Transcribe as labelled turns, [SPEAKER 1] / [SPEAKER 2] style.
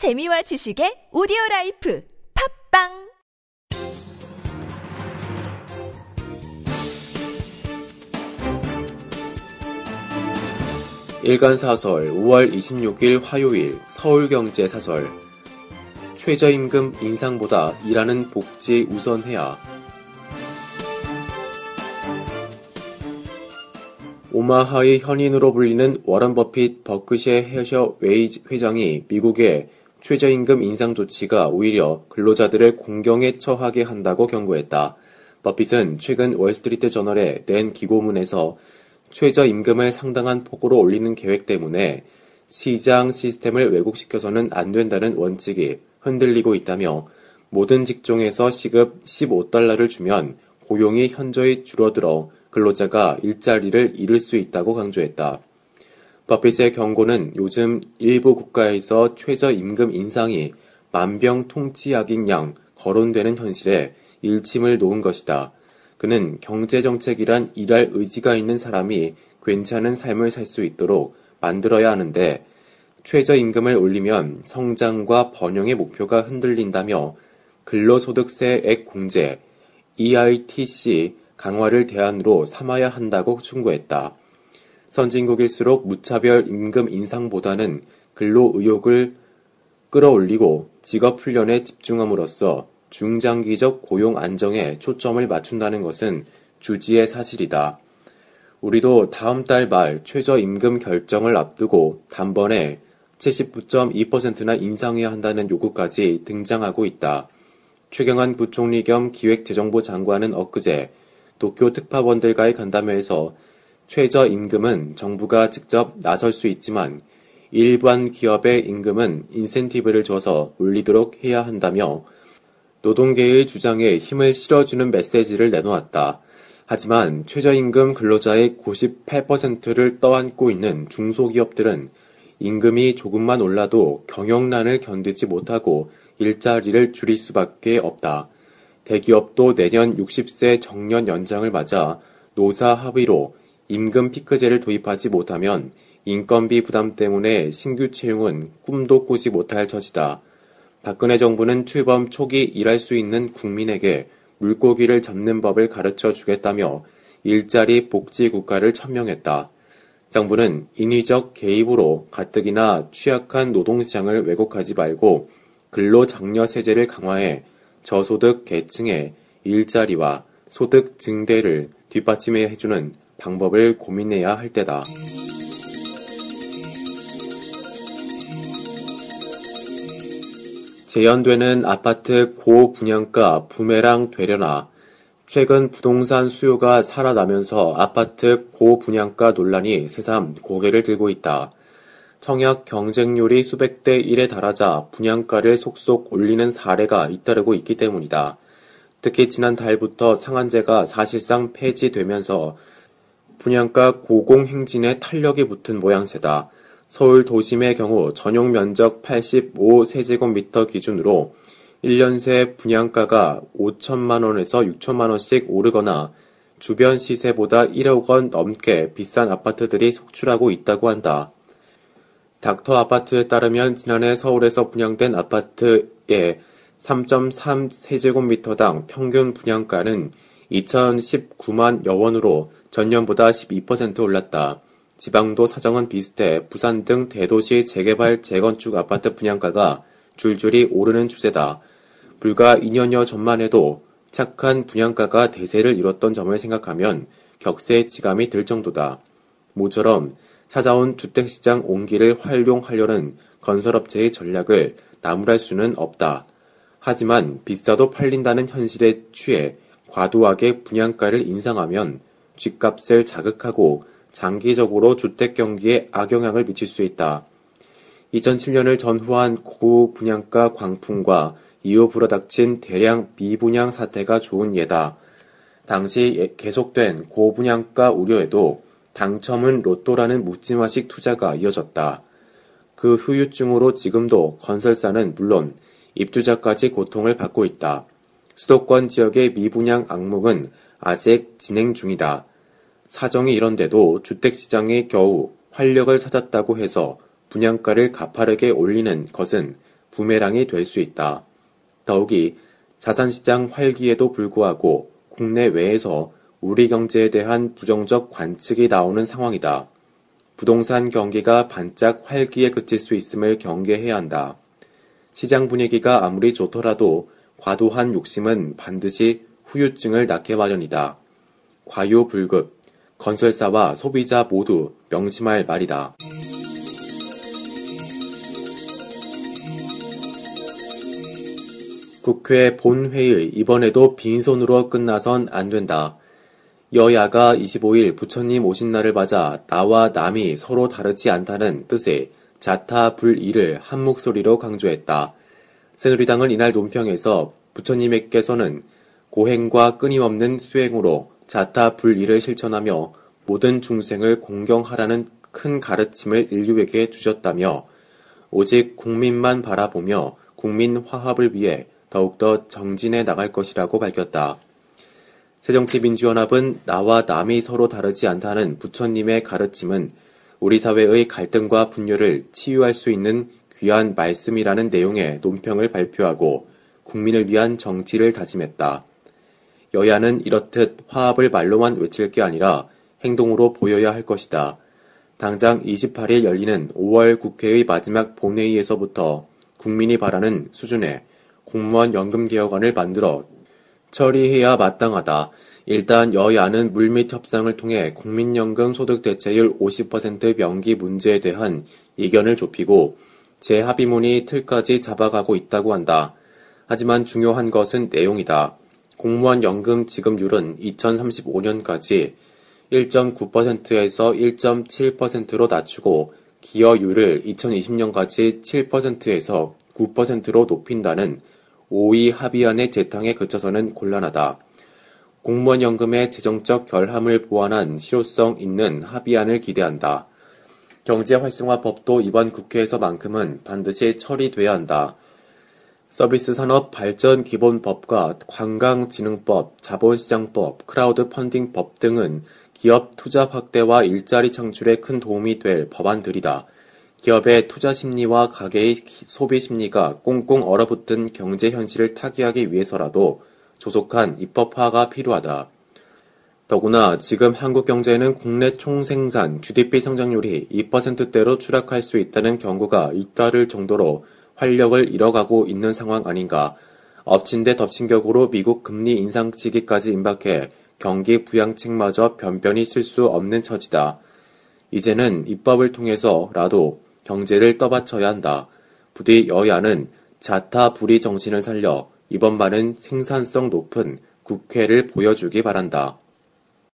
[SPEAKER 1] 재미와 지식의 오디오 라이프 팟빵!
[SPEAKER 2] 일간사설 5월 26일 화요일 서울경제사설. 최저임금 인상보다 일하는 복지 우선해야. 오마하의 현인으로 불리는 워런 버핏 버크셔 해서웨이 회장이 미국의 최저임금 인상 조치가 오히려 근로자들을 공경에 처하게 한다고 경고했다. 버핏은 최근 월스트리트 저널에 낸 기고문에서 최저임금을 상당한 폭으로 올리는 계획 때문에 시장 시스템을 왜곡시켜서는 안 된다는 원칙이 흔들리고 있다며 모든 직종에서 시급 15달러를 주면 고용이 현저히 줄어들어 근로자가 일자리를 잃을 수 있다고 강조했다. 버핏의 경고는 요즘 일부 국가에서 최저임금 인상이 만병통치약인 양 거론되는 현실에 일침을 놓은 것이다. 그는 경제정책이란 일할 의지가 있는 사람이 괜찮은 삶을 살 수 있도록 만들어야 하는데 최저임금을 올리면 성장과 번영의 목표가 흔들린다며 근로소득세액 공제, EITC 강화를 대안으로 삼아야 한다고 충고했다. 선진국일수록 무차별 임금 인상보다는 근로 의욕을 끌어올리고 직업 훈련에 집중함으로써 중장기적 고용 안정에 초점을 맞춘다는 것은 주지의 사실이다. 우리도 다음 달 말 최저임금 결정을 앞두고 단번에 79.2%나 인상해야 한다는 요구까지 등장하고 있다. 최경환 부총리 겸 기획재정부 장관은 엊그제 도쿄 특파원들과의 간담회에서 최저임금은 정부가 직접 나설 수 있지만 일반 기업의 임금은 인센티브를 줘서 올리도록 해야 한다며 노동계의 주장에 힘을 실어주는 메시지를 내놓았다. 하지만 최저임금 근로자의 98%를 떠안고 있는 중소기업들은 임금이 조금만 올라도 경영난을 견디지 못하고 일자리를 줄일 수밖에 없다. 대기업도 내년 60세 정년 연장을 맞아 노사 합의로 임금 피크제를 도입하지 못하면 인건비 부담 때문에 신규 채용은 꿈도 꾸지 못할 처지다. 박근혜 정부는 출범 초기 일할 수 있는 국민에게 물고기를 잡는 법을 가르쳐 주겠다며 일자리 복지 국가를 천명했다. 정부는 인위적 개입으로 가뜩이나 취약한 노동시장을 왜곡하지 말고 근로장려 세제를 강화해 저소득 계층의 일자리와 소득 증대를 뒷받침해 해주는 방법을 고민해야 할 때다. 재현되는 아파트 고분양가 부메랑 되려나 최근 부동산 수요가 살아나면서 아파트 고분양가 논란이 새삼 고개를 들고 있다. 청약 경쟁률이 수백 대 1에 달하자 분양가를 속속 올리는 사례가 잇따르고 있기 때문이다. 특히 지난 달부터 상한제가 사실상 폐지되면서 분양가 고공행진에 탄력이 붙은 모양새다. 서울 도심의 경우 전용 면적 85세제곱미터 기준으로 1년 새 분양가가 5천만 원에서 6천만 원씩 오르거나 주변 시세보다 1억 원 넘게 비싼 아파트들이 속출하고 있다고 한다. 닥터 아파트에 따르면 지난해 서울에서 분양된 아파트의 3.3세제곱미터당 평균 분양가는 2019만 여원으로 전년보다 12% 올랐다. 지방도 사정은 비슷해 부산 등 대도시 재개발 재건축 아파트 분양가가 줄줄이 오르는 추세다. 불과 2년여 전만 해도 착한 분양가가 대세를 이뤘던 점을 생각하면 격세 지감이 들 정도다. 모처럼 찾아온 주택시장 온기를 활용하려는 건설업체의 전략을 나무랄 수는 없다. 하지만 비싸도 팔린다는 현실에 취해 과도하게 분양가를 인상하면 쥐값을 자극하고 장기적으로 주택 경기에 악영향을 미칠 수 있다. 2007년을 전후한 고분양가 광풍과 이후 불어닥친 대량 미분양 사태가 좋은 예다. 당시 계속된 고분양가 우려에도 당첨은 로또라는 묻지마식 투자가 이어졌다. 그 후유증으로 지금도 건설사는 물론 입주자까지 고통을 받고 있다. 수도권 지역의 미분양 악몽은 아직 진행 중이다. 사정이 이런데도 주택시장이 겨우 활력을 찾았다고 해서 분양가를 가파르게 올리는 것은 부메랑이 될 수 있다. 더욱이 자산시장 활기에도 불구하고 국내 외에서 우리 경제에 대한 부정적 관측이 나오는 상황이다. 부동산 경기가 반짝 활기에 그칠 수 있음을 경계해야 한다. 시장 분위기가 아무리 좋더라도 과도한 욕심은 반드시 후유증을 낳게 마련이다. 과유불급, 건설사와 소비자 모두 명심할 말이다. 국회 본회의 이번에도 빈손으로 끝나선 안 된다. 여야가 25일 부처님 오신 날을 맞아 나와 남이 서로 다르지 않다는 뜻의 자타 불이를 한 목소리로 강조했다. 새누리당은 이날 논평에서 부처님께서는 고행과 끊임없는 수행으로 자타 불이를 실천하며 모든 중생을 공경하라는 큰 가르침을 인류에게 주셨다며 오직 국민만 바라보며 국민 화합을 위해 더욱더 정진해 나갈 것이라고 밝혔다. 새정치민주연합은 나와 남이 서로 다르지 않다는 부처님의 가르침은 우리 사회의 갈등과 분열을 치유할 수 있는 귀한 말씀이라는 내용의 논평을 발표하고 국민을 위한 정치를 다짐했다. 여야는 이렇듯 화합을 말로만 외칠 게 아니라 행동으로 보여야 할 것이다. 당장 28일 열리는 5월 국회의 마지막 본회의에서부터 국민이 바라는 수준의 공무원 연금 개혁안을 만들어 처리해야 마땅하다. 일단 여야는 물밑 협상을 통해 국민연금 소득 대체율 50% 명기 문제에 대한 이견을 좁히고 재합의문이 틀까지 잡아가고 있다고 한다. 하지만 중요한 것은 내용이다. 공무원 연금 지급률은 2035년까지 1.9%에서 1.7%로 낮추고 기여율을 2020년까지 7%에서 9%로 높인다는 5·2 합의안의 재탕에 그쳐서는 곤란하다. 공무원 연금의 재정적 결함을 보완한 실효성 있는 합의안을 기대한다. 경제 활성화 법도 이번 국회에서만큼은 반드시 처리돼야 한다. 서비스 산업 발전 기본법과 관광진흥법, 자본시장법, 크라우드 펀딩법 등은 기업 투자 확대와 일자리 창출에 큰 도움이 될 법안들이다. 기업의 투자 심리와 가계의 소비 심리가 꽁꽁 얼어붙은 경제 현실을 타개하기 위해서라도 조속한 입법화가 필요하다. 더구나 지금 한국 경제는 국내 총생산 GDP 성장률이 2%대로 추락할 수 있다는 경고가 잇따를 정도로 활력을 잃어가고 있는 상황 아닌가. 엎친 데 덮친 격으로 미국 금리 인상 시기까지 임박해 경기 부양책마저 변변히 쓸 수 없는 처지다. 이제는 입법을 통해서라도 경제를 떠받쳐야 한다. 부디 여야는 자타 불의 정신을 살려 이번만은 생산성 높은 국회를 보여주기 바란다.